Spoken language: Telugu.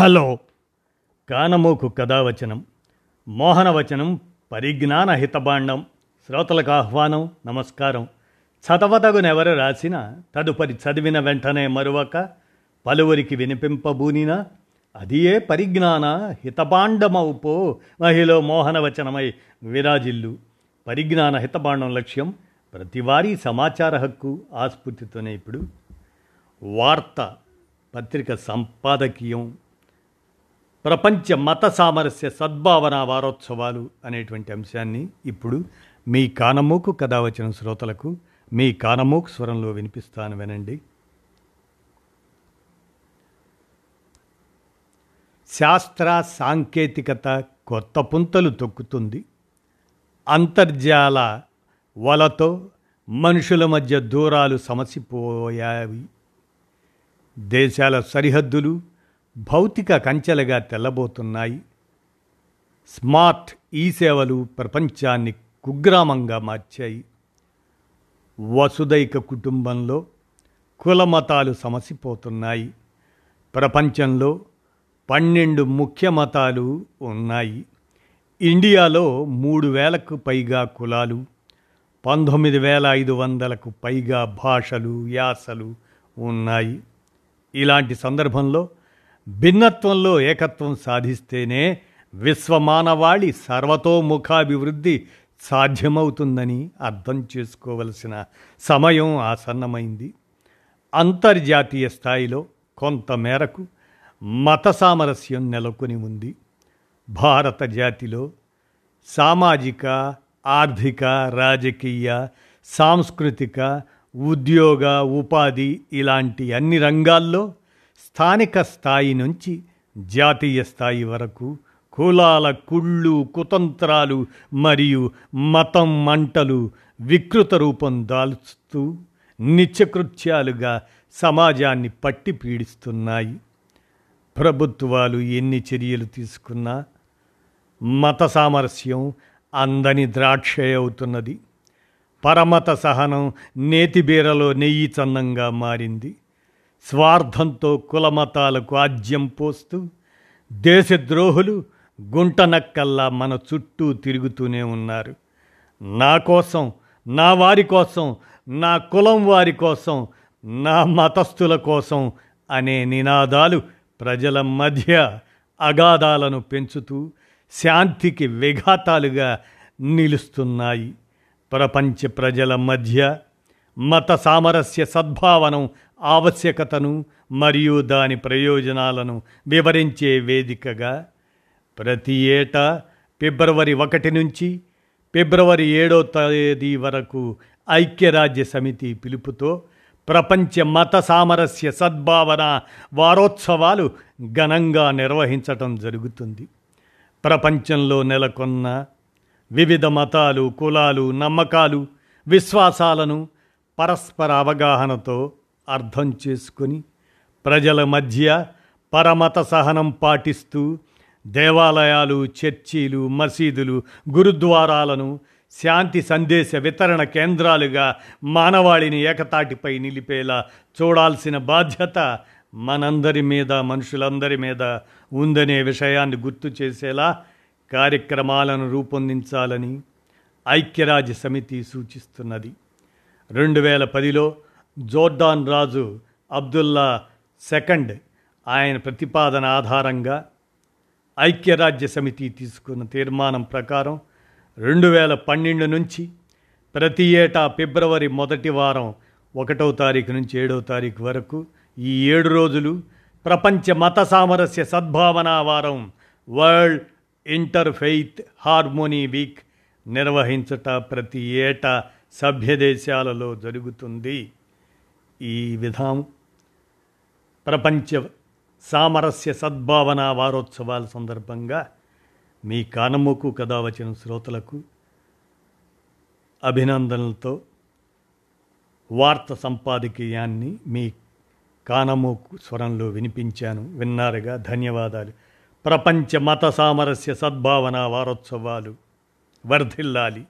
హలో. కానమోకు కథావచనం మోహనవచనం పరిజ్ఞాన హితబాండం శ్రోతలకు ఆహ్వానం నమస్కారం. చదవదగునెవరు రాసిన తదుపరి చదివిన వెంటనే మరువక పలువురికి వినిపింపబూనినా అది ఏ పరిజ్ఞాన హితబాండమవుపో మహిళ మోహనవచనమై విరాజిల్లు. పరిజ్ఞాన హితబాండం లక్ష్యం ప్రతివారీ సమాచార హక్కు ఆస్ఫూర్తితోనే ఇప్పుడు. వార్త పత్రిక సంపాదకీయం. ప్రపంచ మత సామరస్య సద్భావన వారోత్సవాలు అనేటువంటి అంశాన్ని ఇప్పుడు మీ కానమూకు కథ వచ్చిన శ్రోతలకు మీ కానమూకు స్వరంలో వినిపిస్తాను వినండి. శాస్త్ర సాంకేతికత కొత్త పుంతలు తొక్కుతుంది. అంతర్జాల వలతో మనుషుల మధ్య దూరాలు సమసిపోయాయి. దేశాల సరిహద్దులు భౌతిక కంచెలుగా తెల్లబోతున్నాయి. స్మార్ట్ ఈ సేవలు ప్రపంచాన్ని కుగ్రామంగా మార్చాయి. వసుదైక కుటుంబంలో కులమతాలు సమసిపోతున్నాయి. ప్రపంచంలో పన్నెండు ముఖ్య మతాలు ఉన్నాయి. ఇండియాలో మూడు వేలకు పైగా కులాలు పంతొమ్మిది వేల ఐదు వందలకు పైగా భాషలు యాసలు ఉన్నాయి. ఇలాంటి సందర్భంలో భిన్నత్వంలో ఏకత్వం సాధిస్తేనే విశ్వమానవాళి సర్వతోముఖాభివృద్ధి సాధ్యమవుతుందని అర్థం చేసుకోవలసిన సమయం ఆసన్నమైంది. అంతర్జాతీయ స్థాయిలో కొంత మేరకు మత సామరస్యం నెలకొని ఉంది. భారత జాతిలో సామాజిక ఆర్థిక రాజకీయ సాంస్కృతిక ఉద్యోగ ఉపాధి ఇలాంటి అన్ని రంగాల్లో స్థానిక స్థాయి నుంచి జాతీయ స్థాయి వరకు కులాల కుళ్ళు కుతంత్రాలు మరియు మతం మంటలు వికృత రూపం దాల్చుతూ నిత్యకృత్యాలుగా సమాజాన్ని పట్టి పీడిస్తున్నాయి. ప్రభుత్వాలు ఎన్ని చర్యలు తీసుకున్నా మత సామరస్యం అందని ద్రాక్ష అవుతున్నది. పరమత సహనం నేతిబీరలో నెయ్యి చందంగా మారింది. స్వార్థంతో కులమతాలకు ఆజ్యం పోస్తూ దేశద్రోహులు గుంటనక్కల్లా మన చుట్టూ తిరుగుతూనే ఉన్నారు. నా కోసం నా వారి కోసం నా కులం వారి కోసం నా మతస్థుల కోసం అనే నినాదాలు ప్రజల మధ్య అగాధాలను పెంచుతూ శాంతికి విఘాతాలుగా నిలుస్తున్నాయి. ప్రపంచ ప్రజల మధ్య మత సామరస్య సద్భావనం ఆవశ్యకతను మరియు దాని ప్రయోజనాలను వివరించే వేదికగా ప్రతి ఏటా ఫిబ్రవరి ఒకటి నుంచి ఫిబ్రవరి ఏడో తేదీ వరకు ఐక్యరాజ్య సమితి పిలుపుతో ప్రపంచ మత సామరస్య సద్భావన వారోత్సవాలు ఘనంగా నిర్వహించటం జరుగుతుంది. ప్రపంచంలో నెలకొన్న వివిధ మతాలు కులాలు నమ్మకాలు విశ్వాసాలను పరస్పర అవగాహనతో అర్థం చేసుకొని ప్రజల మధ్య పరమత సహనం పాటిస్తూ దేవాలయాలు చర్చీలు మసీదులు గురుద్వారాలను శాంతి సందేశ వితరణ కేంద్రాలుగా మానవాళిని ఏకతాటిపై నిలిపేలా చూడాల్సిన బాధ్యత మనందరి మీద మనుషులందరి మీద ఉందనే విషయాన్ని గుర్తు చేసేలా కార్యక్రమాలను రూపొందించాలని ఐక్యరాజ్య సమితి సూచిస్తున్నది. రెండు వేల పదిలో జోర్డాన్ రాజు అబ్దుల్లా సెకండ్ ఆయన ప్రతిపాదన ఆధారంగా ఐక్యరాజ్య సమితి తీసుకున్న తీర్మానం ప్రకారం రెండు వేల పన్నెండు నుంచి ప్రతి ఏటా ఫిబ్రవరి మొదటి వారం ఒకటో తారీఖు నుంచి ఏడవ తారీఖు వరకు ఈ ఏడు రోజులు ప్రపంచ మత సామరస్య సద్భావనా వారం వరల్డ్ ఇంటర్ఫెయిత్ హార్మోనీ వీక్ నిర్వహించట ప్రతి ఏటా సభ్య దేశాలలో జరుగుతుంది ఈ విధం ప్రపంచ సామరస్య సద్భావన వారోత్సవాల సందర్భంగా మీ కానమూకు కథ వచ్చిన శ్రోతలకు అభినందనలతో వార్త సంపాదకీయాన్ని మీ కానమోకు స్వరంలో వినిపించాను. విన్నారుగా ధన్యవాదాలు. ప్రపంచ మత సామరస్య సద్భావన వారోత్సవాలు వర్ధిల్లాలి.